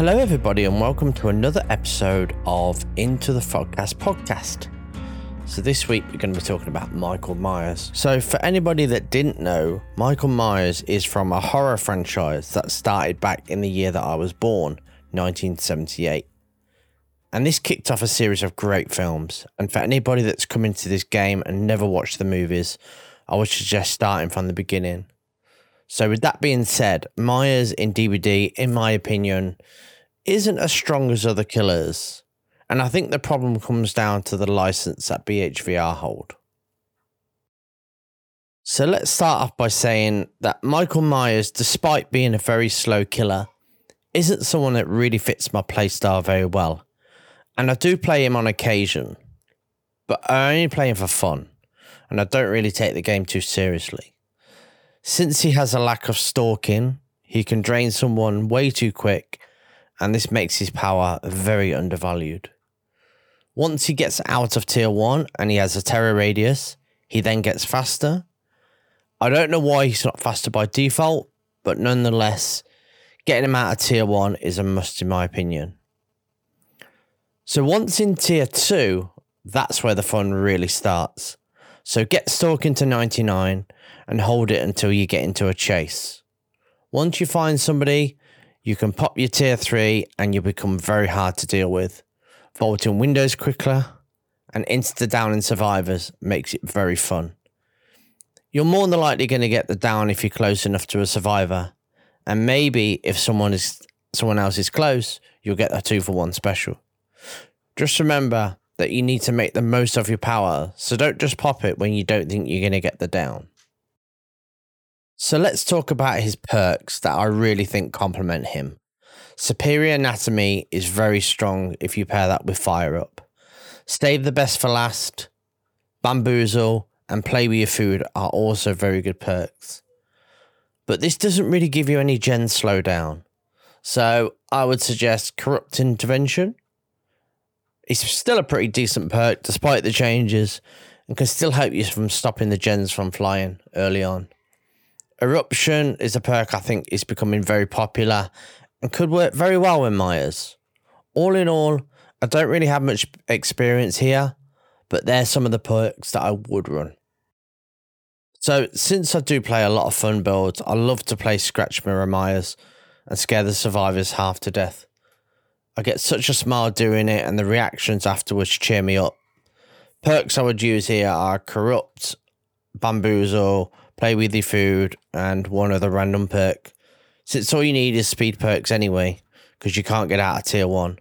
Hello, everybody, and welcome to another episode of Into the Fogcast podcast. So, this week we're going to be talking about Michael Myers. So, for anybody that didn't know, Michael Myers is from a horror franchise that started back in the year that I was born, 1978. And this kicked off a series of great films. And for anybody that's come into this game and never watched the movies, I would suggest starting from the beginning. So, with that being said, Myers in DBD, in my opinion, isn't as strong as other killers. And I think the problem comes down to the license that BHVR hold. So let's start off by saying that Michael Myers, despite being a very slow killer, isn't someone that really fits my playstyle very well. And I do play him on occasion, but I only play him for fun, and I don't really take the game too seriously. Since he has a lack of stalking, he can drain someone way too quick, and this makes his power very undervalued. Once he gets out of tier 1 and he has a terror radius, he then gets faster. I don't know why he's not faster by default, but nonetheless, getting him out of tier 1 is a must in my opinion. So once in tier 2, that's where the fun really starts. So get stalking to 99 and hold it until you get into a chase. Once you find somebody, you can pop your tier 3 and you become very hard to deal with. Vaulting windows quicker and insta down in survivors makes it very fun. You're more than likely going to get the down if you're close enough to a survivor, and maybe if someone is someone else is close, you'll get a two for one special. Just remember that you need to make the most of your power, so don't just pop it when you don't think you're going to get the down. So let's talk about his perks that I really think complement him. Superior Anatomy is very strong if you pair that with Fire Up. Save the Best for Last, Bamboozle, and Play with Your Food are also very good perks. But this doesn't really give you any gen slowdown. So I would suggest Corrupt Intervention. It's still a pretty decent perk despite the changes and can still help you from stopping the gens from flying early on. Eruption is a perk I think is becoming very popular and could work very well with Myers. All in all, I don't really have much experience here, but there's some of the perks that I would run. So, since I do play a lot of fun builds, I love to play Scratch Mirror Myers and scare the survivors half to death. I get such a smile doing it, and the reactions afterwards cheer me up. Perks I would use here are Corrupt, Bamboozle, play with your food, and one other random perk. Since all you need is speed perks anyway, because you can't get out of tier one.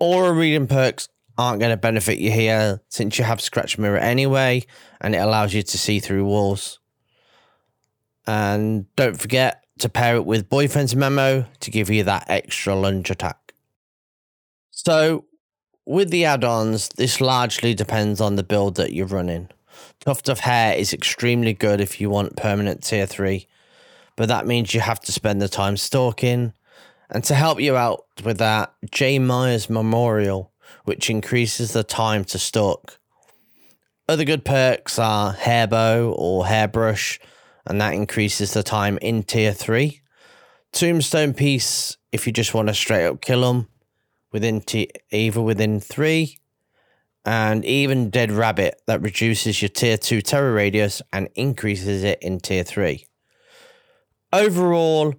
Aura reading perks aren't going to benefit you here since you have Scratch Mirror anyway, and it allows you to see through walls. And don't forget to pair it with Boyfriend's Memo to give you that extra lunge attack. So, with the add ons, this largely depends on the build that you're running. Tuft of Hair is extremely good if you want permanent tier 3, but that means you have to spend the time stalking. And to help you out with that, J. Myers Memorial, which increases the time to stalk. Other good perks are Hairbow or Hairbrush, and that increases the time in tier 3. Tombstone Piece, if you just want to straight up kill them, within t- either within 3 and even Dead Rabbit that reduces your tier 2 terror radius and increases it in tier 3. Overall,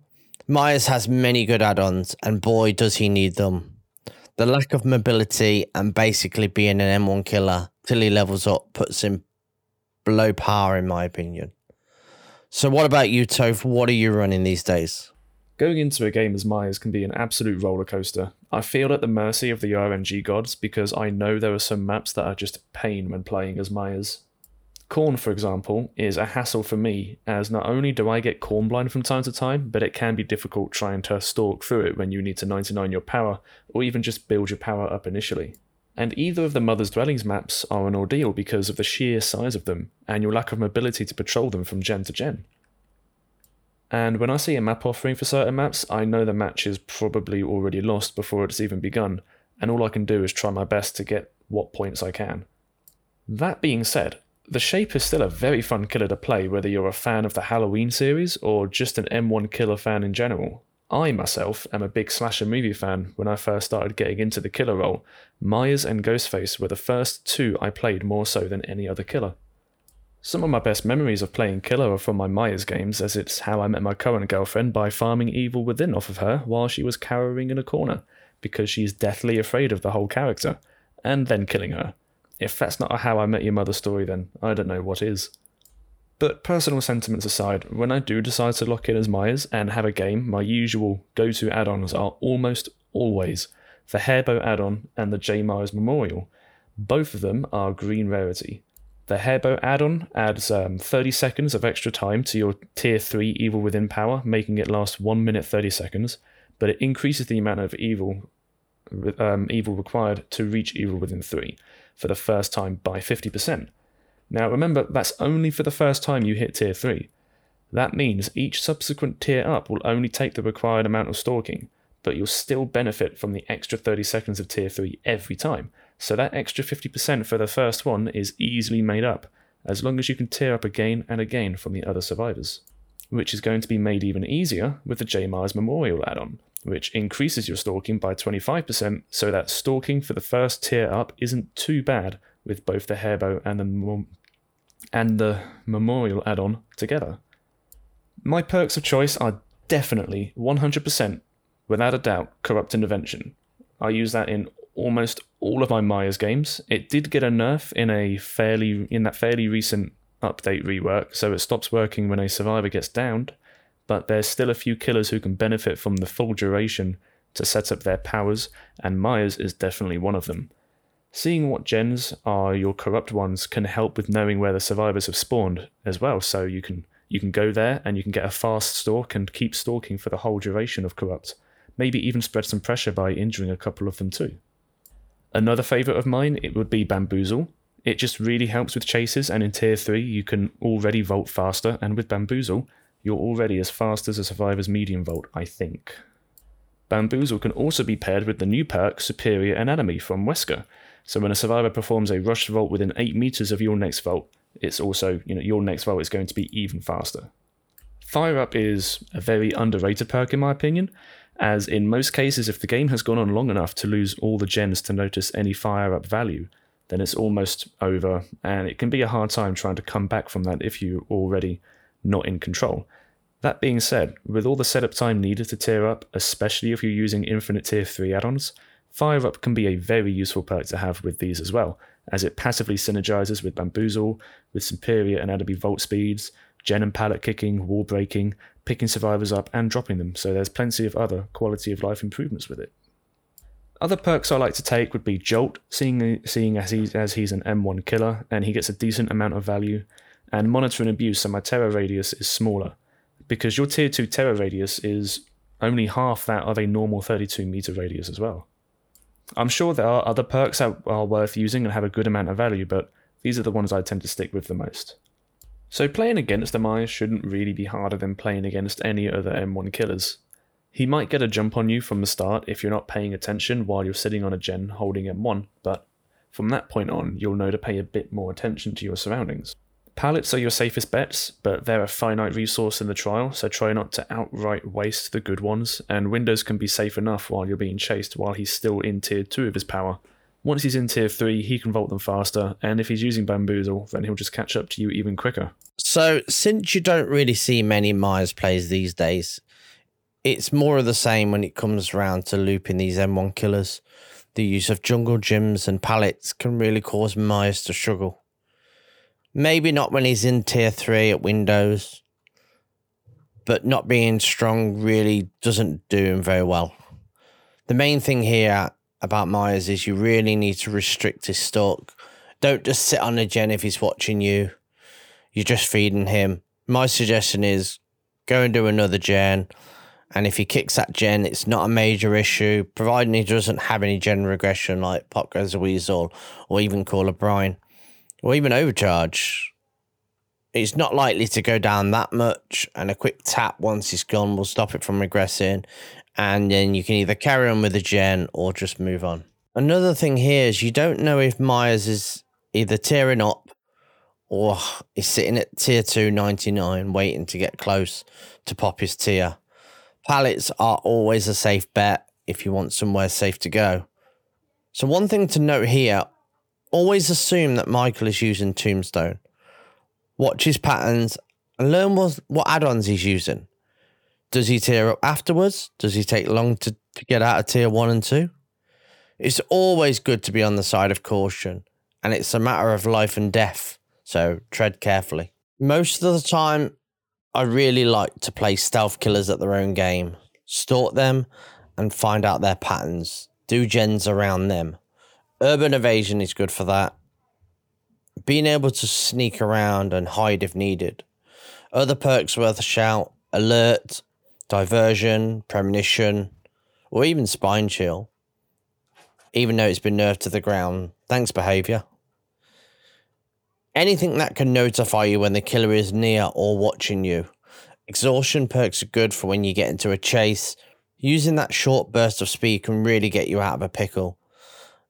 Myers has many good add ons, and boy, does he need them. The lack of mobility and basically being an M1 killer till he levels up puts him below par, in my opinion. So, what about you, Toph? What are you running these days? Going into a game as Myers can be an absolute roller coaster. I feel at the mercy of the RNG gods because I know there are some maps that are just pain when playing as Myers. corn, for example, is a hassle for me, as not only do I get corn blind from time to time, but it can be difficult trying to stalk through it when you need to 99 your power, or even just build your power up initially. And either of the Mother's Dwellings maps are an ordeal because of the sheer size of them, and your lack of mobility to patrol them from gen to gen. And when I see a map offering for certain maps, I know the match is probably already lost before it's even begun, and all I can do is try my best to get what points I can. That being said, the Shape is still a very fun killer to play whether you're a fan of the Halloween series or just an M1 killer fan in general. I myself am a big slasher movie fan. When I first started getting into the killer role, Myers and Ghostface were the first two I played more so than any other killer. Some of my best memories of playing killer are from my Myers games, as it's how I met my current girlfriend by farming evil within off of her while she was cowering in a corner, because she's deathly afraid of the whole character, and then killing her. If that's not a how I met your mother story, then I don't know what is. But personal sentiments aside, when I do decide to lock in as Myers and have a game, my usual go to add ons are almost always the Hairbow add on and the J. Myers Memorial. Both of them are green rarity. The Hairbow add on adds um, 30 seconds of extra time to your Tier 3 Evil Within power, making it last 1 minute 30 seconds, but it increases the amount of evil, um, evil required to reach Evil Within 3 for the first time by 50%. Now remember, that's only for the first time you hit tier 3. That means each subsequent tier up will only take the required amount of stalking, but you'll still benefit from the extra 30 seconds of tier 3 every time. So that extra 50% for the first one is easily made up, as long as you can tier up again and again from the other survivors. Which is going to be made even easier with the J Myers Memorial add on, which increases your stalking by 25%, so that stalking for the first tier up isn't too bad with both the hairbow and the and the Memorial add on together. My perks of choice are definitely 100%, without a doubt, Corrupt Intervention. I use that in almost all of my Myers games. It did get a nerf in a fairly in that fairly recent update rework, so it stops working when a survivor gets downed, but there's still a few killers who can benefit from the full duration to set up their powers, and Myers is definitely one of them. Seeing what gens are your corrupt ones can help with knowing where the survivors have spawned as well. So you can you can go there and you can get a fast stalk and keep stalking for the whole duration of corrupt. Maybe even spread some pressure by injuring a couple of them too. Another favourite of mine it would be bamboozle. It just really helps with chases, and in tier three you can already vault faster, and with bamboozle you're already as fast as a survivor's medium vault, I think. Bamboozle can also be paired with the new perk Superior Anatomy from Wesker, so when a survivor performs a rush vault within 8 meters of your next vault, it's also, you know, your next vault is going to be even faster. Fire Up is a very underrated perk in my opinion, as in most cases, if the game has gone on long enough to lose all the gens to notice any fire up value, then it's almost over, and it can be a hard time trying to come back from that if you're already not in control. That being said, with all the setup time needed to tier up, especially if you're using infinite tier 3 add ons, Fire Up can be a very useful perk to have with these as well, as it passively synergizes with Bamboozle, with superior Anatomy vault speeds, gen and pallet kicking, wall breaking, picking survivors up and dropping them, so there's plenty of other quality of life improvements with it. Other perks I like to take would be Jolt, seeing, seeing as, he's, as he's an M1 killer and he gets a decent amount of value, and Monitor and Abuse, so my terror radius is smaller, because your tier 2 terror radius is only half that of a normal 32 meter radius as well. I'm sure there are other perks that are worth using and have a good amount of value, but these are the ones I tend to stick with the most. So playing against the shouldn't really be harder than playing against any other M1 killers. He might get a jump on you from the start if you're not paying attention while you're sitting on a gen holding M1, but from that point on, you'll know to pay a bit more attention to your surroundings. Pallets are your safest bets, but they're a finite resource in the trial, so try not to outright waste the good ones, and windows can be safe enough while you're being chased while he's still in tier 2 of his power. Once he's in tier 3, he can vault them faster, and if he's using bamboozle, then he'll just catch up to you even quicker. So, since you don't really see many Myers plays these days, it's more of the same when it comes around to looping these M1 killers. The use of jungle gyms and pallets can really cause Myers to struggle. Maybe not when he's in tier three at Windows, but not being strong really doesn't do him very well. The main thing here about Myers is you really need to restrict his stalk. Don't just sit on a gen if he's watching you. You're just feeding him. My suggestion is go and do another gen. And if he kicks that gen, it's not a major issue, providing he doesn't have any gen regression like Pop Goes the Weasel or even Call Brine or even overcharge, it's not likely to go down that much. And a quick tap once he's gone will stop it from regressing. And then you can either carry on with the gen or just move on. Another thing here is you don't know if Myers is either tiering up or is sitting at tier 299 waiting to get close to pop his tier. Pallets are always a safe bet if you want somewhere safe to go. So, one thing to note here always assume that Michael is using Tombstone. Watch his patterns and learn what, what add ons he's using. Does he tier up afterwards? Does he take long to, get out of tier one and two? It's always good to be on the side of caution, and it's a matter of life and death, so tread carefully. Most of the time, I really like to play stealth killers at their own game, stalk them, and find out their patterns, do gens around them. Urban evasion is good for that. Being able to sneak around and hide if needed. Other perks worth a shout alert, diversion, premonition, or even spine chill. Even though it's been nerfed to the ground, thanks behavior. Anything that can notify you when the killer is near or watching you. Exhaustion perks are good for when you get into a chase. Using that short burst of speed can really get you out of a pickle.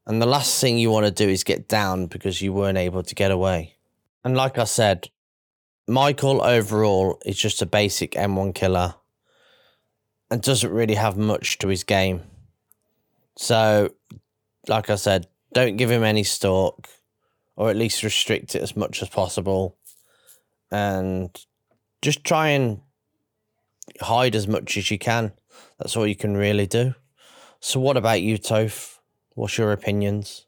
And the last thing you want to do is get down because you weren't able to get away. And like I said, Michael overall is just a basic M1 killer and doesn't really have much to his game. So, like I said, don't give him any stalk or at least restrict it as much as possible. And just try and hide as much as you can. That's all you can really do. So, what about you, Toph? What's your opinions?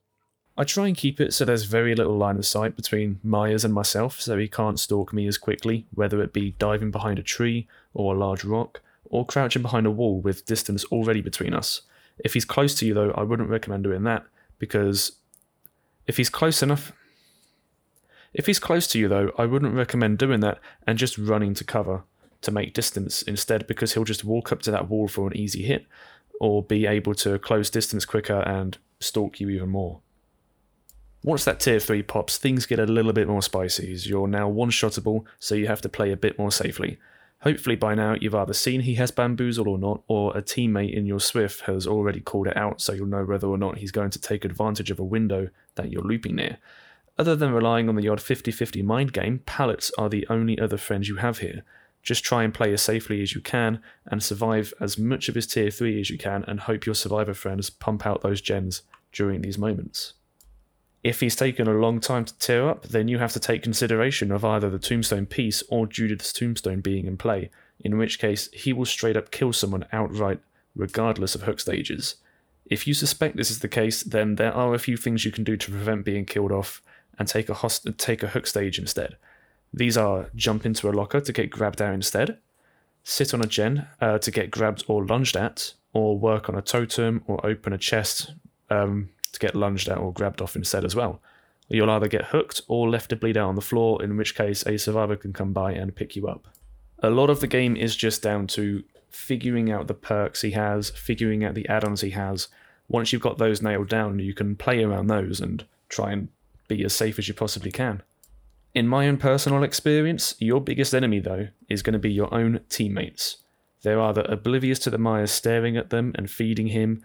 I try and keep it so there's very little line of sight between Myers and myself, so he can't stalk me as quickly, whether it be diving behind a tree or a large rock, or crouching behind a wall with distance already between us. If he's close to you, though, I wouldn't recommend doing that, because if he's close enough. If he's close to you, though, I wouldn't recommend doing that and just running to cover to make distance instead, because he'll just walk up to that wall for an easy hit, or be able to close distance quicker and stalk you even more. Once that tier 3 pops, things get a little bit more spicy you're now one shottable, so you have to play a bit more safely. Hopefully, by now, you've either seen he has bamboozled or not, or a teammate in your SWF has already called it out so you'll know whether or not he's going to take advantage of a window that you're looping near. Other than relying on the odd 50 50 mind game, pallets are the only other friends you have here. Just try and play as safely as you can and survive as much of his tier 3 as you can and hope your survivor friends pump out those gens during these moments. If he's taken a long time to tier up, then you have to take consideration of either the tombstone piece or Judith's tombstone being in play, in which case he will straight up kill someone outright, regardless of hook stages. If you suspect this is the case, then there are a few things you can do to prevent being killed off and take a host- take a hook stage instead. These are jump into a locker to get grabbed out instead, sit on a gen uh, to get grabbed or lunged at, or work on a totem or open a chest um, to get lunged at or grabbed off instead as well. You'll either get hooked or left to bleed out on the floor, in which case a survivor can come by and pick you up. A lot of the game is just down to figuring out the perks he has, figuring out the add ons he has. Once you've got those nailed down, you can play around those and try and be as safe as you possibly can. In my own personal experience, your biggest enemy, though, is going to be your own teammates. They're either oblivious to the Myers staring at them and feeding him,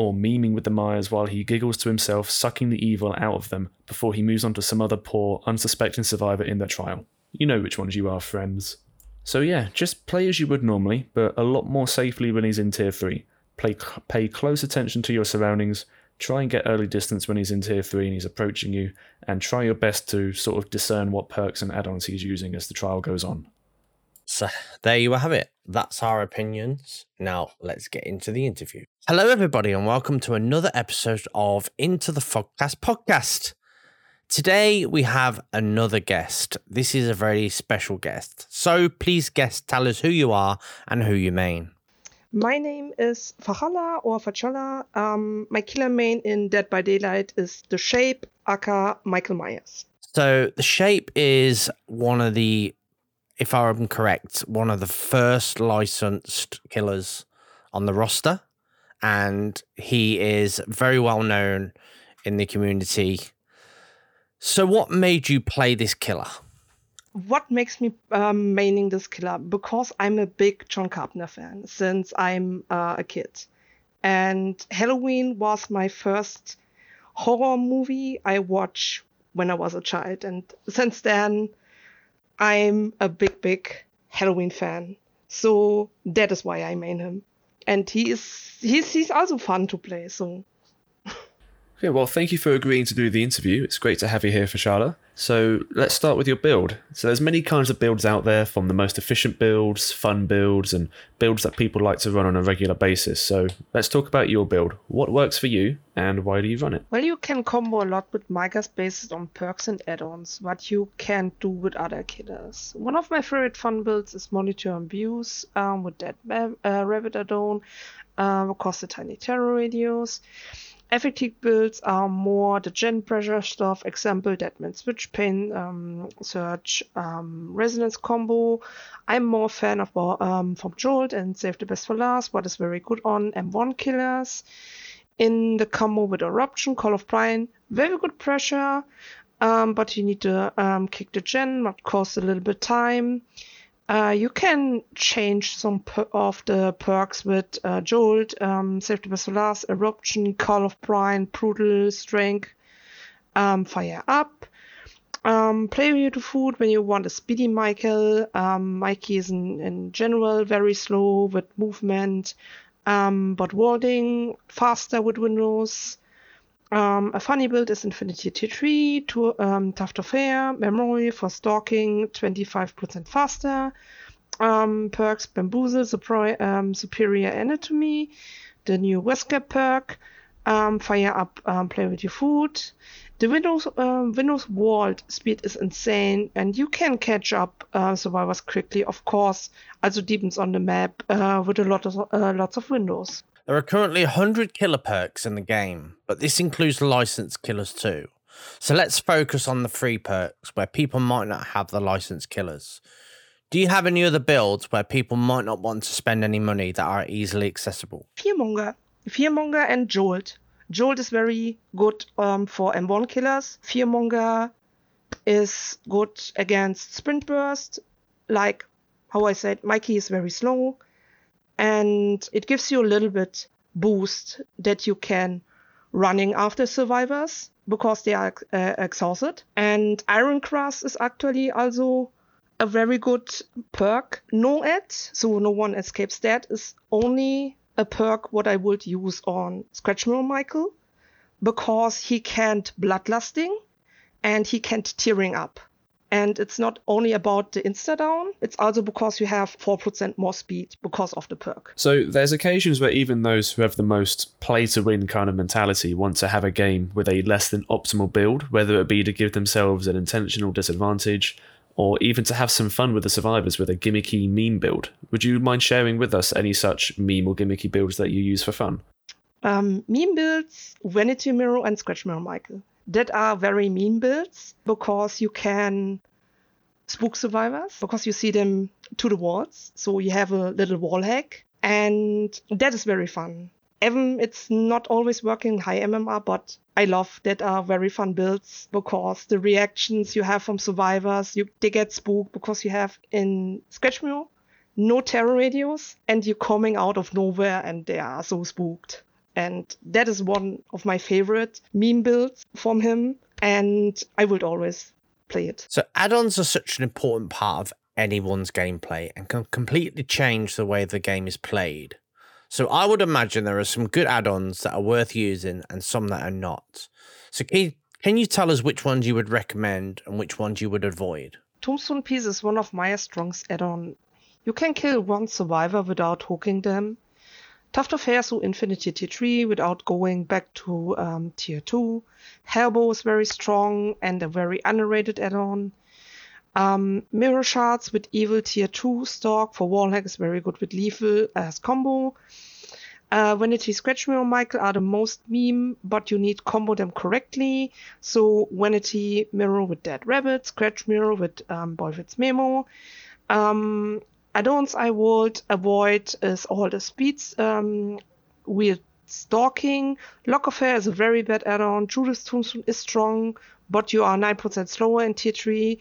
or memeing with the Myers while he giggles to himself, sucking the evil out of them before he moves on to some other poor, unsuspecting survivor in their trial. You know which ones you are, friends. So yeah, just play as you would normally, but a lot more safely when he's in tier 3. Play, pay close attention to your surroundings, try and get early distance when he's in tier 3 and he's approaching you, and try your best to sort of discern what perks and add ons he's using as the trial goes on. So there you have it. That's our opinions. Now let's get into the interview. Hello, everybody, and welcome to another episode of Into the Fogcast podcast. Today we have another guest. This is a very special guest. So please, guest, tell us who you are and who you main. My name is Fachala or Fachola. Um, my killer main in Dead by Daylight is The Shape, aka Michael Myers. So the Shape is one of the if I'm correct, one of the first licensed killers on the roster. And he is very well known in the community. So, what made you play this killer? What makes me um, maining this killer? Because I'm a big John Carpenter fan since I'm uh, a kid. And Halloween was my first horror movie I watched when I was a child. And since then, I'm a big, big Halloween fan. So that is why I main him. And he is he's he's also fun to play, so Okay, well, thank you for agreeing to do the interview. It's great to have you here Fashala. So let's start with your build. So there's many kinds of builds out there, from the most efficient builds, fun builds, and builds that people like to run on a regular basis. So let's talk about your build. What works for you, and why do you run it? Well, you can combo a lot with Micah's based on perks and add-ons, what you can't do with other killers. One of my favorite fun builds is Monitor and Abuse um, with that uh, Rabbit add-on, um, cost the tiny terror radius. Effective builds are more the gen pressure stuff, example Deadman Switch Pain, um, Search, um, Resonance combo. I'm more fan of um, from Jolt and Save the Best for Last, what is very good on M1 killers. In the combo with Eruption, Call of Brine, very good pressure, um, but you need to um, kick the gen, what costs a little bit time. Uh, you can change some per- of the perks with uh, Jolt, um, Safety Last, Eruption, Call of Brine, Brutal, Strength, um, Fire Up. Um, play food when you want a speedy Michael. Um, Mikey is in, in general very slow with movement, um, but warding faster with windows. Um, a funny build is Infinity T3, to, um, Tuft of Hair, Memory for stalking, 25% faster. Um, perks Bamboozle, um, Superior Anatomy, the new Wesker perk, um, Fire Up, um, Play with Your Food. The Windows um, Windows Vault speed is insane, and you can catch up uh, survivors quickly. Of course, also deepens on the map uh, with a lot of uh, lots of windows. There are currently 100 killer perks in the game, but this includes licensed killers too. So let's focus on the free perks where people might not have the licensed killers. Do you have any other builds where people might not want to spend any money that are easily accessible? Fearmonger. Fearmonger and Jolt. Jolt is very good um, for M1 killers. Fearmonger is good against Sprint Burst. Like how I said, Mikey is very slow and it gives you a little bit boost that you can running after survivors because they are uh, exhausted. And Iron Cross is actually also a very good perk. NOED, so no one escapes that, is only a perk what I would use on Scratch Mirror Michael because he can't bloodlusting and he can't tiering up. And it's not only about the insta down, it's also because you have 4% more speed because of the perk. So there's occasions where even those who have the most play to win kind of mentality want to have a game with a less than optimal build, whether it be to give themselves an intentional disadvantage or even to have some fun with the survivors with a gimmicky meme build. Would you mind sharing with us any such meme or gimmicky builds that you use for fun? Um, meme builds, Vanity Mirror, and Scratch Mirror Michael that are very mean builds because you can spook survivors because you see them to the walls. So you have a little wall hack, and that is very fun. Even it's not always working high MMR, but I love that are very fun builds because the reactions you have from survivors, you they get spooked because you have in Mirror no terror radius and you're coming out of nowhere and they are so spooked. And that is one of my favorite meme builds from him. And I would always play it. So add-ons are such an important part of anyone's gameplay and can completely change the way the game is played. So I would imagine there are some good add-ons that are worth using and some that are not. So can you, can you tell us which ones you would recommend and which ones you would avoid? Tombstone Piece is one of my strongest add-on. You can kill one survivor without hooking them Tuft of Hair through Infinity Tier 3 without going back to um, Tier 2. Hellbow is very strong and a very underrated add-on. Um, Mirror Shards with Evil Tier 2 stock for Wallhack is very good with Lethal as combo. Uh, Vanity Scratch Mirror Michael are the most meme, but you need combo them correctly. So Vanity Mirror with Dead Rabbit, Scratch Mirror with um, Boyfriend's Memo. Um, add-ons I would avoid is all the speeds um, with stalking. Lock of Hair is a very bad add-on. Judith's Tombstone is strong, but you are 9% slower in tier 3.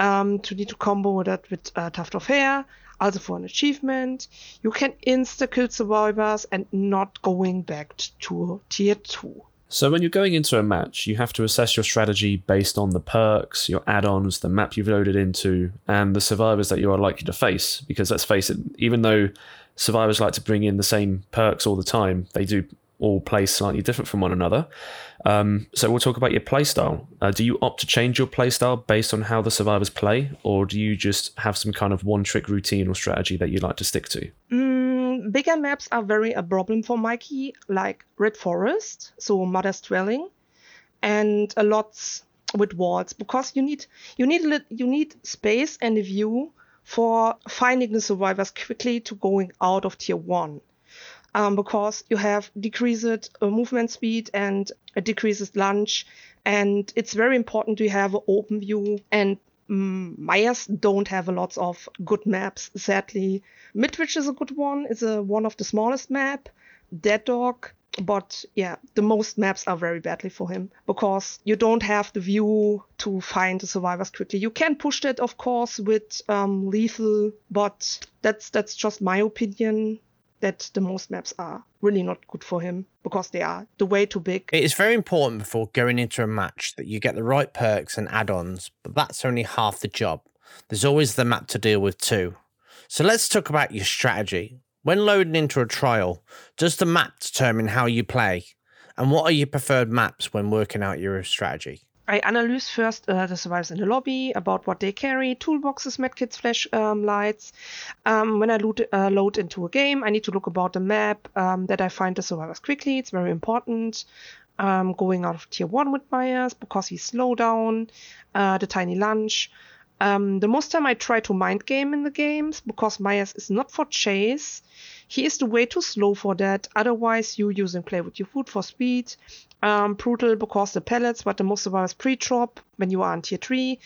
Um, to need to combo that with uh, Tuft of Hair, also for an achievement. You can insta-kill survivors and not going back to tier 2. So, when you're going into a match, you have to assess your strategy based on the perks, your add ons, the map you've loaded into, and the survivors that you are likely to face. Because let's face it, even though survivors like to bring in the same perks all the time, they do all play slightly different from one another. Um, so we'll talk about your playstyle. Uh, do you opt to change your playstyle based on how the survivors play, or do you just have some kind of one-trick routine or strategy that you like to stick to? Mm, bigger maps are very a problem for Mikey, like Red Forest, so Mother's Dwelling, and a lot with walls because you need you need you need space and a view for finding the survivors quickly to going out of tier one um, because you have decreased uh, movement speed and a decreased launch. And it's very important to have an open view. And um, Myers don't have a lot of good maps, sadly. Midwich is a good one. It's a, one of the smallest map. Dead Dawg but yeah, the most maps are very badly for him because you don't have the view to find the survivors quickly. You can push that, of course, with um, lethal, but that's that's just my opinion that the most maps are really not good for him because they are the way too big. It is very important before going into a match that you get the right perks and add ons, but that's only half the job. There's always the map to deal with too. So let's talk about your strategy. When loading into a trial, does the map determine how you play? And what are your preferred maps when working out your strategy? I analyze first uh, the survivors in the lobby about what they carry, toolboxes, medkits, flash um, lights. Um, when I load, uh, load, into a game, I need to look about the map um, that I find the survivors quickly. It's very important. Um, going out of tier one with Myers because he's slow down, uh, the tiny lunch. Um, the most time I try to mind game in the games because Myers is not for chase. He is the way too slow for that. Otherwise, you using play with your food for speed. Um, brutal because the pellets, but the most survivors pre-drop when you are on tier 3.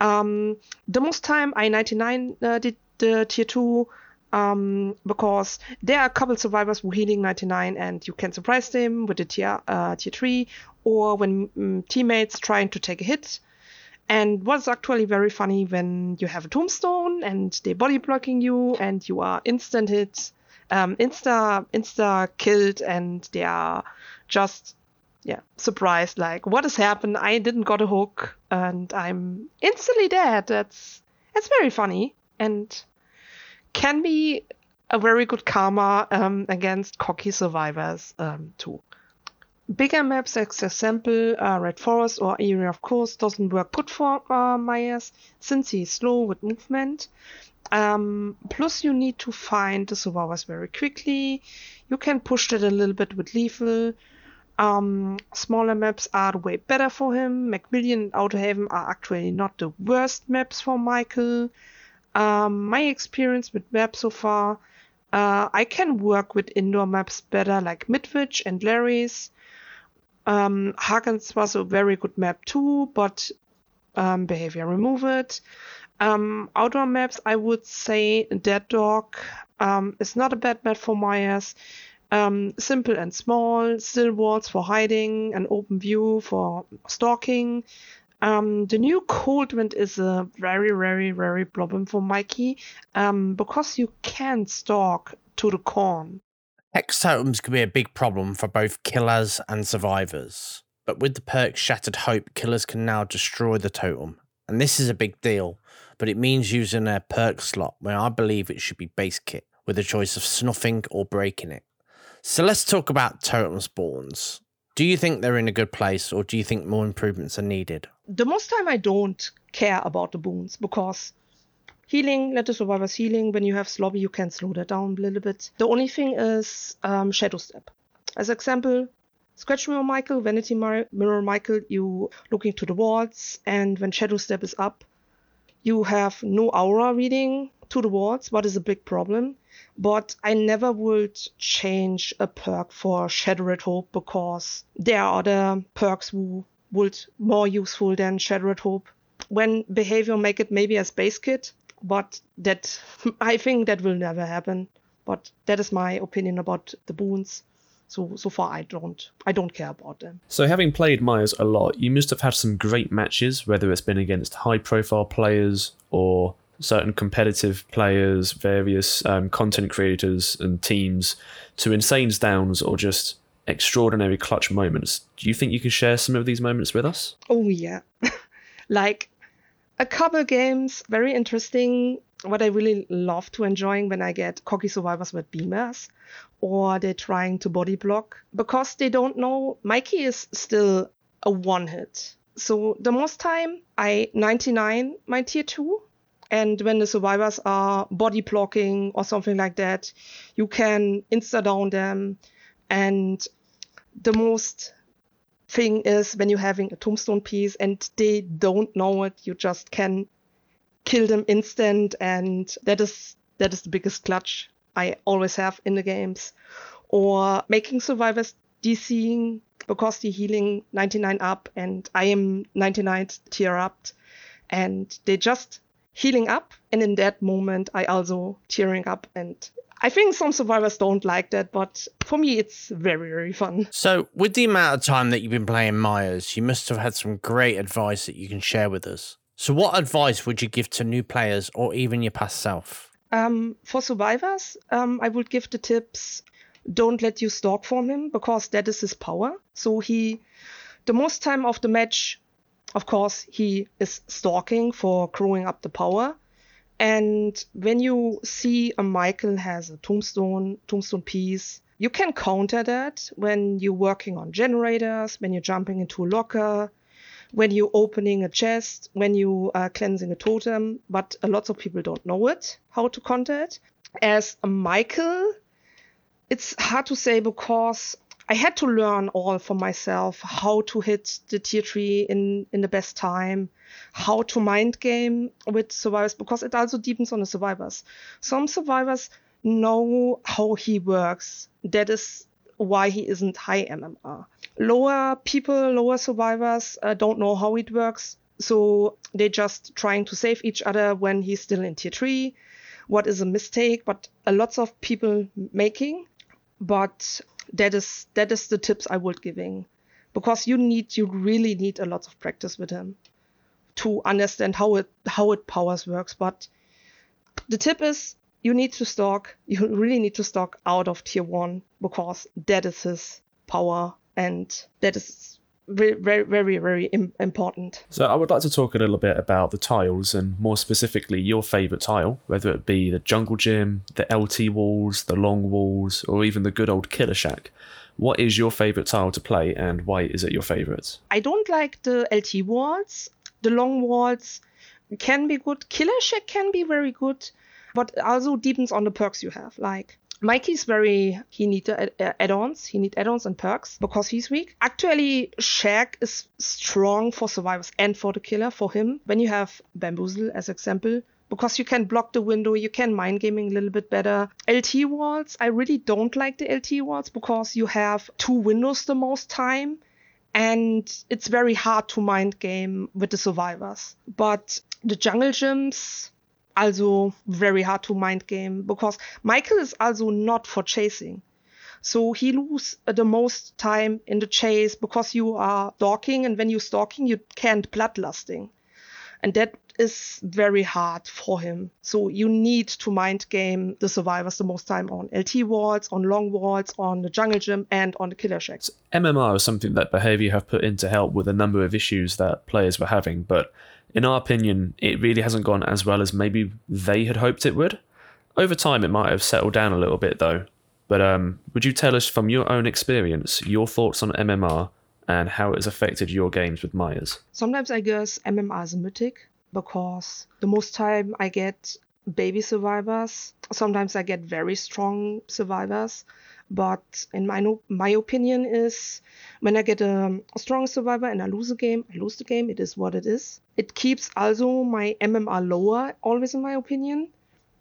Um, the most time I 99 uh, did the tier 2 um, because there are a couple survivors who healing 99 and you can surprise them with the tier, uh, tier 3 or when um, teammates trying to take a hit. And what's actually very funny when you have a tombstone and they body blocking you and you are instant hit, um, insta insta killed and they are just yeah, surprised, like, what has happened? I didn't got a hook and I'm instantly dead. That's that's very funny and can be a very good karma um, against cocky survivors um, too. Bigger maps, as example, uh, Red Forest or Area of Course doesn't work good for uh, Myers since he's slow with movement. Um, plus, you need to find the survivors very quickly. You can push that a little bit with lethal. Um, smaller maps are way better for him. Macmillan and Autohaven are actually not the worst maps for Michael. Um, my experience with maps so far, uh, I can work with indoor maps better, like Midwich and Lery's. Um, was a very good map too, but um, behavior remove it. Um, outdoor maps, I would say Dead Dawg um, is not a bad map for Myers. Um, simple and small, still walls for hiding, an open view for stalking. Um, the new Coldwind is a very, very, very problem for Mikey um, because you can't stalk to the corn. Totems can be a big problem for both killers and survivors. But with the perk Shattered Hope, killers can now destroy the totem. And this is a big deal, but it means using a perk slot where I believe it should be base kit, with a choice of snuffing or breaking it. So let's talk about totem spawns. Do you think they're in a good place or do you think more improvements are needed? The most time I don't care about the boons because healing, let the survivors healing, when you have slobby, you can slow that down a little bit. The only thing is um, Shadow Step. As example, Scratch Mirror Michael, Vanity Mirror Michael, you looking to the walls, and when Shadow Step is up, you have no aura reading to the walls, what is a big problem but I never would change a perk for Shattered Hope because there are other perks who would more useful than Shattered Hope. When behavior make it maybe as base kit, but that I think that will never happen. But that is my opinion about the boons. So so far I don't I don't care about them. So having played Myers a lot, you must have had some great matches, whether it's been against high profile players or certain competitive players, various um, content creators and teams to insane downs or just extraordinary clutch moments. Do you think you can share some of these moments with us? Oh, yeah. like a couple games, very interesting. What I really love to enjoying when I get cocky survivors with beamers or they're trying to body block because they don't know Mikey is still a one hit. So the most time I 99 my tier 2 and when the survivors are body blocking or something like that, you can insta down them. And the most thing is when you're having a tombstone piece and they don't know it, you just can kill them instant. And that is that is the biggest clutch I always have in the games. Or making survivors DCing because they're healing 99 up and I am 99 tier up and they just healing up. And in that moment, I also tiering up. And I think some survivors don't like that, but for me, it's very, very fun. So, with the amount of time that you've been playing Myers, you must have had some great advice that you can share with us. So, what advice would you give to new players or even your past self? Um, for survivors, um, I would give the tips don't let you stalk from him because that is his power. So, he, the most time of the match, of course, he is stalking for growing up the power. And when you see a Michael has a tombstone, tombstone piece, you can counter that when you're working on generators, when you're jumping into a locker, when you're opening a chest, when you are cleansing a totem. But a lot of people don't know it, how to counter it. As a Michael, it's hard to say because I had to learn all for myself how to hit the tier three in, in the best time, how to mind game with survivors, because it also deepens on the survivors. Some survivors know how he works. That is why he isn't high MMR. Lower people, lower survivors uh, don't know how it works. So they're just trying to save each other when he's still in tier three. What is a mistake, but a lots of people making. But that is that is the tips I would giving, because you need you really need a lot of practice with him to understand how it how it powers works. But the tip is you need to stock you really need to stock out of tier one because that is his power and that is very, very, very, important. So, I would like to talk a little bit about the tiles and more specifically your favourite tile, whether it be the jungle gym, the LT walls, the long walls, or even the good old killer shack. What is your favourite tile to play and why is it your favourite? I don't like the LT walls. The long walls can be good. Killer shack can be very good, but also depends on the perks you have. Like Mikey's very he need uh, add-ons. He need add-ons and perks because he's weak. Actually, Shack is strong for survivors and for the killer. For him, when you have Bamboozle as example, because you can block the window, you can mind gaming a little bit better. LT walls, I really don't like the LT walls because you have two windows the most time and it's very hard to mind game with the survivors. But the jungle gyms, also very hard to mind game because Michael is also not for chasing. So he lose the most time in the chase because you are stalking and when you're stalking you can't bloodlusting. And that is very hard for him. So you need to mind game the survivors the most time on LT walls, on long walls, on the jungle gym, and on the killer shacks. MMR is something that Behaviour have put in to help with a number of issues that players were having, but in our opinion, it really hasn't gone as well as maybe they had hoped it would. Over time, it might have settled down a little bit though. But um, would you tell us from your own experience your thoughts on MMR and how it has affected your games with Myers? Sometimes I guess MMR is a mythic because the most time I get baby survivors, sometimes I get very strong survivors. But in my my opinion is when I get a, a strong survivor and I lose a game, I lose the game. It is what it is. It keeps also my MMR lower, always in my opinion.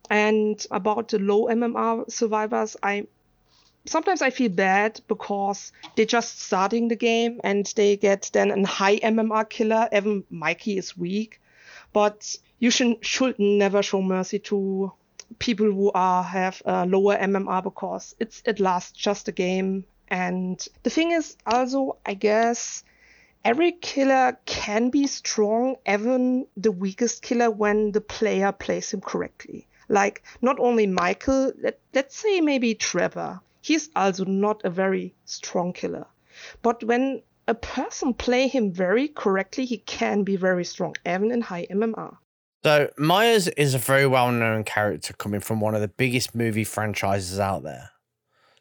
And about the low MMR survivors, I sometimes I feel bad because they're just starting the game and they get then a high MMR killer. Even Mikey is weak, but you should should never show mercy to people who are have a lower MMR because it's at last just a game. And the thing is also, I guess, every killer can be strong, even the weakest killer, when the player plays him correctly. Like not only Michael, let, let's say maybe Trevor. he's also not a very strong killer. But when a person play him very correctly, he can be very strong, even in high MMR. So Myers is a very well-known character coming from one of the biggest movie franchises out there.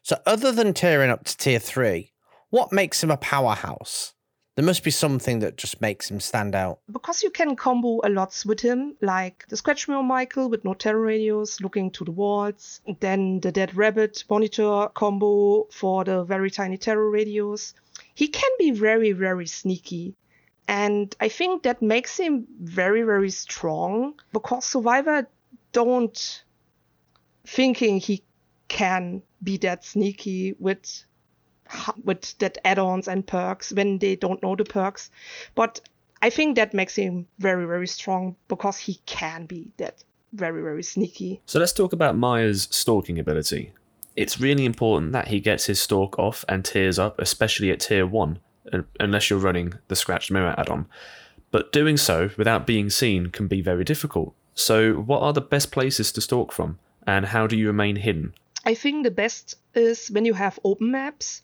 So other than tiering up to tier three, what makes him a powerhouse? There must be something that just makes him stand out. Because you can combo a lot with him, like the Scratch Mirror Michael with no terror radius, looking to the walls, then the Dead Rabbit monitor combo for the very tiny terror radius. He can be very, very sneaky. And I think that makes him very, very strong because Survivor don't thinking he can be that sneaky with with that add-ons and perks when they don't know the perks. But I think that makes him very, very strong because he can be that very, very sneaky. So let's talk about Myers' stalking ability. It's really important that he gets his stalk off and tiers up, especially at tier 1, unless you're running the Scratched Mirror add on. But doing so without being seen can be very difficult. So, what are the best places to stalk from, and how do you remain hidden? I think the best is when you have open maps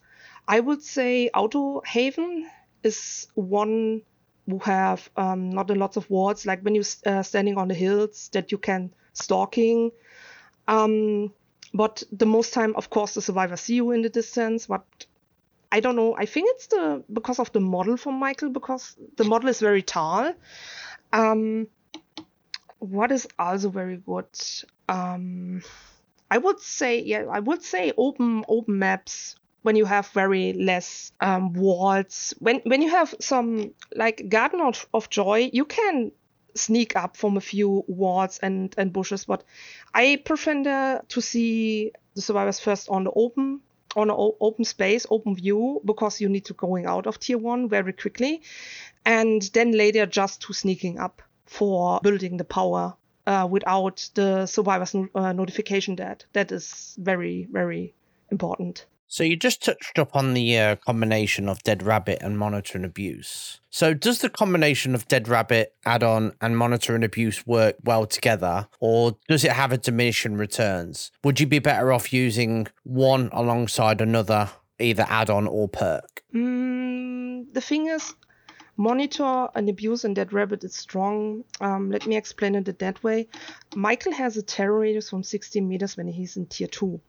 I would say Autohaven is one who have um, not a lot of wards, like when you're uh, standing on the hills that you can stalking. Um, but the most time, of course, the survivors see you in the distance. But I don't know. I think it's the because of the model from Michael, because the model is very tall. Um, what is also very good? Um, I would say, yeah, I would say open open maps when you have very less um, walls. When when you have some like Garden of, of Joy, you can sneak up from a few walls and, and bushes, but I prefer to see the survivors first on the open on an open space, open view, because you need to going out of tier one very quickly, and then later just to sneaking up for building the power uh, without the survivors no- uh, notification that that is very very important. So you just touched up on the uh, combination of Dead Rabbit and Monitor and Abuse. So does the combination of Dead Rabbit add-on and Monitor and Abuse work well together, or does it have a diminishing returns? Would you be better off using one alongside another, either add-on or perk? Mm, the thing is, Monitor and Abuse and Dead Rabbit is strong. Um, let me explain it that way. Michael has a terror radius from 16 meters when he's in tier 2.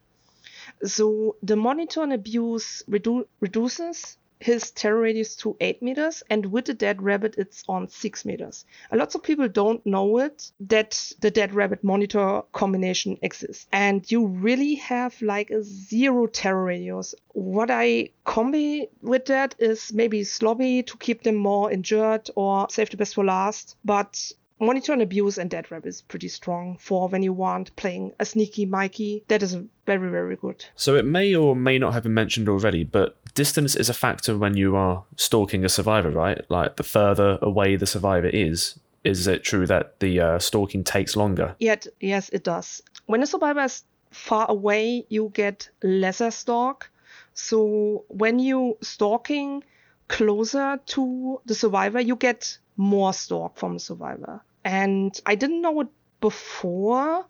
So the monitor and abuse redu- reduces his terror radius to 8 meters, and with the dead rabbit, it's on 6 meters. A lot of people don't know it that the dead rabbit monitor combination exists, and you really have like a zero terror radius. What I combi with that is maybe sloppy to keep them more injured or save the best for last, but Monitor and Abuse and Dead Rabbit is pretty strong for when you want playing a sneaky Mikey. That is very, very good. So it may or may not have been mentioned already, but distance is a factor when you are stalking a survivor, right? Like the further away the survivor is, is it true that the uh, stalking takes longer? Yet, yes, it does. When a survivor is far away, you get lesser stalk. So when you stalking closer to the survivor, you get more stalk from the survivor. And I didn't know it before.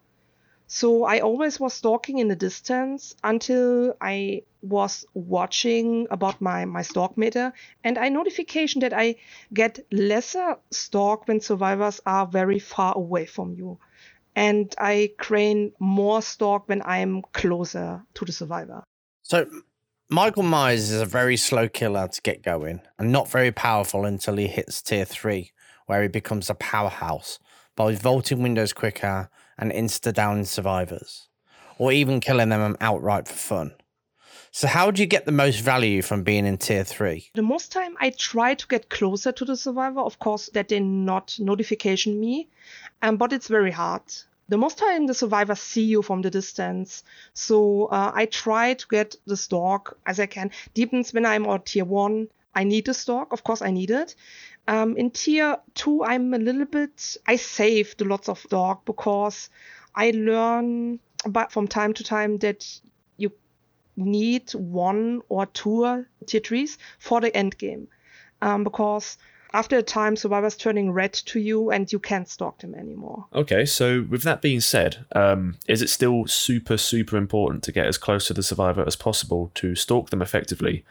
So I always was stalking in the distance until I was watching about my, my stalk meter and I notification that I get lesser stalk when survivors are very far away from you. And I crane more stalk when I'm closer to the survivor. So Michael Myers is a very slow killer to get going and not very powerful until he hits tier three where he becomes a powerhouse by vaulting windows quicker and insta downing survivors, or even killing them outright for fun. So, how do you get the most value from being in tier three? The most time I try to get closer to the survivor, of course, that they not notification me, um, but it's very hard. The most time the survivors see you from the distance, so uh, I try to get the stalk as I can. Deepens when I'm on tier one, I need the stalk, of course I need it, um, in tier two, I'm a little bit, I saved lots of dog because I learn but from time to time that you need one or two tier threes for the end game. Um, because after a time, survivors turning red to you, and you can't stalk them anymore. Okay, so with that being said, um, is it still super, super important to get as close to the survivor as possible to stalk them effectively?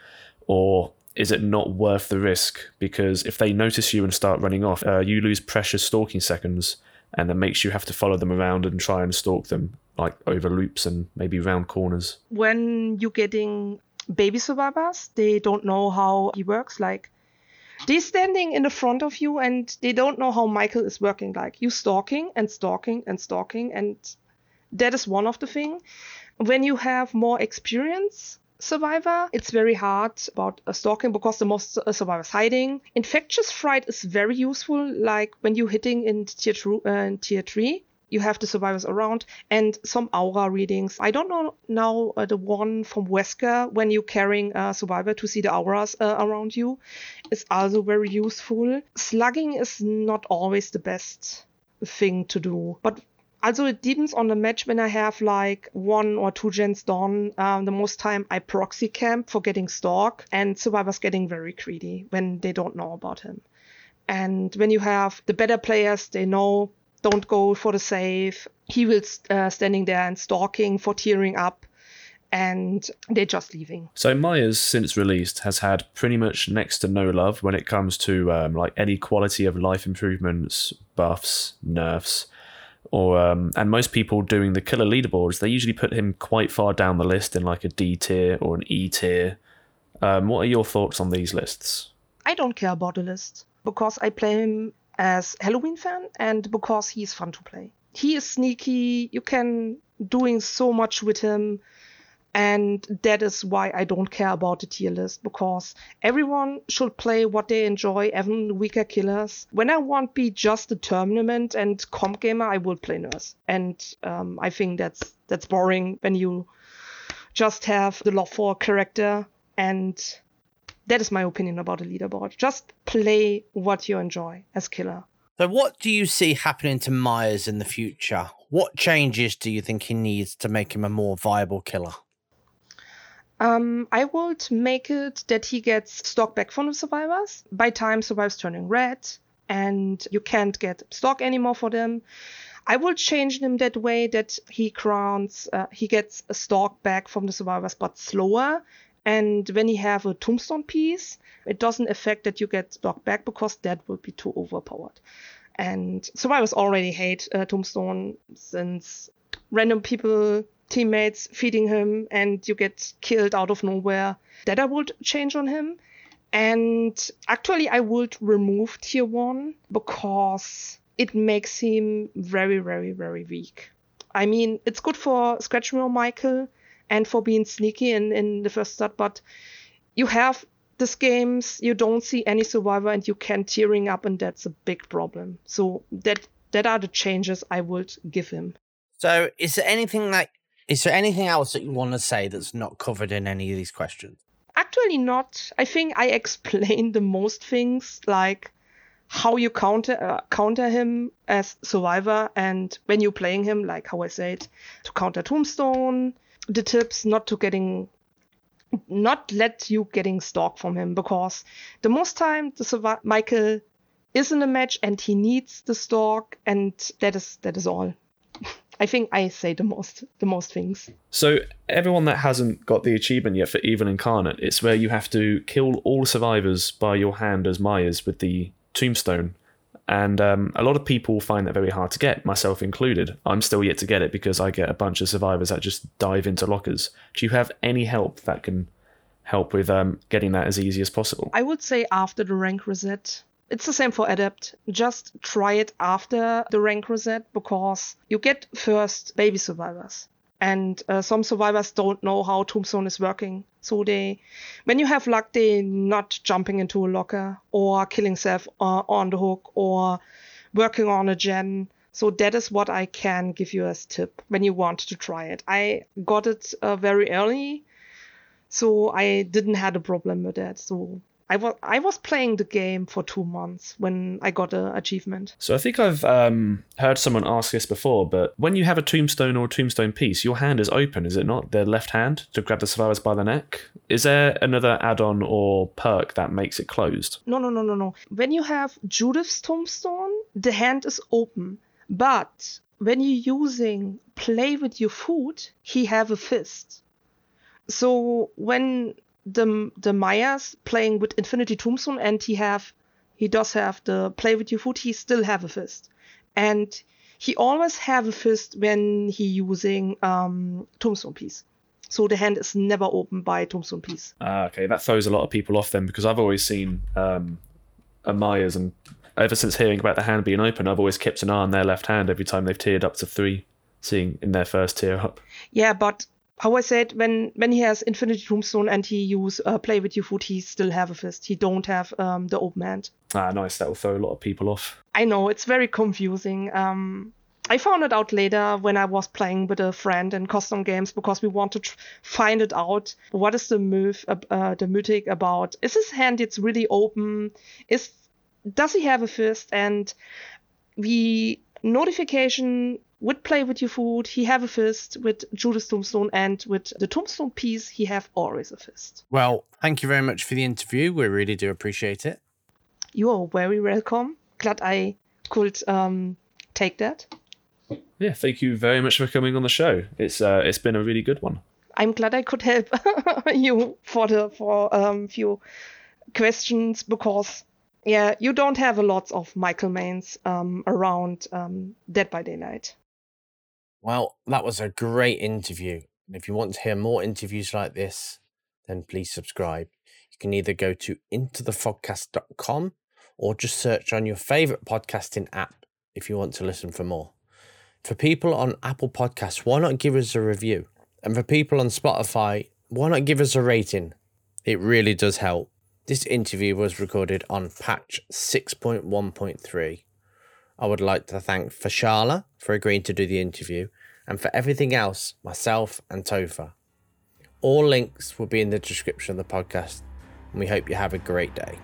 Or is it not worth the risk? Because if they notice you and start running off, uh, you lose precious stalking seconds, and that makes you have to follow them around and try and stalk them, like over loops and maybe round corners. When you're getting baby survivors, they don't know how he works. Like, they're standing in the front of you and they don't know how Michael is working. Like, you stalking and stalking and stalking, and that is one of the thing. When you have more experience, survivor, it's very hard about uh, stalking because the most uh, survivors hiding. Infectious fright is very useful, like when you're hitting in tier, two, uh, in tier 3 you have the survivors around and some aura readings. I don't know now uh, the one from Wesker when you're carrying a survivor to see the auras uh, around you is also very useful. Slugging is not always the best thing to do, but also it depends on the match when I have like one or two gens done. Um, the most time I proxy camp for getting stalk and survivors getting very greedy when they don't know about him. And when you have the better players, they know don't go for the save. He will uh, standing there and stalking for tiering up and they're just leaving. So Myers, since released, has had pretty much next to no love when it comes to um, like any quality of life improvements, buffs, nerfs or um, and most people doing the killer leaderboards, they usually put him quite far down the list in like a D tier or an E tier. Um, what are your thoughts on these lists? I don't care about the list because I play him as Halloween fan and because he's fun to play. He is sneaky. You can doing so much with him. And that is why I don't care about the tier list because everyone should play what they enjoy, even weaker killers. When I want to be just a tournament and comp gamer, I will play nurse. And um, I think that's that's boring when you just have the love for character. And that is my opinion about a leaderboard. Just play what you enjoy as killer. So, what do you see happening to Myers in the future? What changes do you think he needs to make him a more viable killer? Um, I would make it that he gets stalk back from the survivors. By time survivors turning red, and you can't get stalk anymore for them. I will change him that way that he grants, uh, he gets a stalk back from the survivors, but slower. And when you have a tombstone piece, it doesn't affect that you get stalk back because that would be too overpowered. And survivors already hate uh, tombstone since random people teammates feeding him and you get killed out of nowhere. That I would change on him. And actually, I would remove tier one because it makes him very, very, very weak. I mean, it's good for Scratch Michael and for being sneaky in, in the first start, but you have this games, you don't see any survivor and you can tiering up, and that's a big problem. So that that are the changes I would give him. So, is there anything that is there anything else that you want to say that's not covered in any of these questions? Actually, not. I think I explained the most things, like how you counter uh, counter him as survivor, and when you're playing him, like how I said, to counter Tombstone, the tips not to getting not let you getting stalk from him because the most time the survi- Michael is in a match and he needs the stalk and that is that is all. I think I say the most the most things. So everyone that hasn't got the achievement yet for Evil Incarnate, it's where you have to kill all survivors by your hand as Myers with the tombstone. And um, a lot of people find that very hard to get, myself included. I'm still yet to get it because I get a bunch of survivors that just dive into lockers. Do you have any help that can help with um, getting that as easy as possible? I would say after the rank reset, it's the same for Adept. Just try it after the rank reset because you get first baby survivors. And uh, some survivors don't know how Tombstone is working. So they, when you have luck, they not jumping into a locker or killing self uh, on the hook or working on a gen. So that is what I can give you as tip when you want to try it. I got it uh, very early, so I didn't had a problem with that. So I was I was playing the game for two months when I got an achievement. So I think I've um, heard someone ask this before, but when you have a tombstone or a tombstone piece, your hand is open, is it not? The left hand to grab the survivors by the neck. Is there another add-on or perk that makes it closed? No, no, no, no, no. When you have Judith's tombstone, the hand is open, but when you're using play with your food, he have a fist. So when the the Myers playing with Infinity Tombstone and he have he does have the play with your food, he still have a fist. And he always have a fist when he using um Tombstone piece. So the hand is never open by Tombstone piece. Ah, okay, that throws a lot of people off then because I've always seen um, a Myers and ever since hearing about the hand being open, I've always kept an eye on their left hand every time they've tiered up to three, seeing in their first tier up. Yeah, but how I said, when when he has Infinity Tombstone and he use uh, Play with Your Food, he still have a fist. He don't have um, the open hand. Ah, nice. That will throw a lot of people off. I know it's very confusing. Um, I found it out later when I was playing with a friend in custom games because we want to tr- find it out. What is the move, uh, the mythic about? Is his hand it's really open? Is does he have a fist? And the notification would play with your food. He have a fist with Judith's Tombstone, and with the Tombstone piece, he have always a fist. Well, thank you very much for the interview. We really do appreciate it. You are very welcome. Glad I could um, take that. Yeah, thank you very much for coming on the show. It's uh, it's been a really good one. I'm glad I could help you for the for um few questions because yeah, you don't have a lot of Michael Mains um around um Dead by Daylight. Well, that was a great interview. And if you want to hear more interviews like this, then please subscribe. You can either go to intothefogcast.com or just search on your favorite podcasting app if you want to listen for more. For people on Apple Podcasts, why not give us a review? And for people on Spotify, why not give us a rating? It really does help. This interview was recorded on patch 6.1.3. I would like to thank Fashala for agreeing to do the interview and for everything else, myself and Topher. All links will be in the description of the podcast, and we hope you have a great day.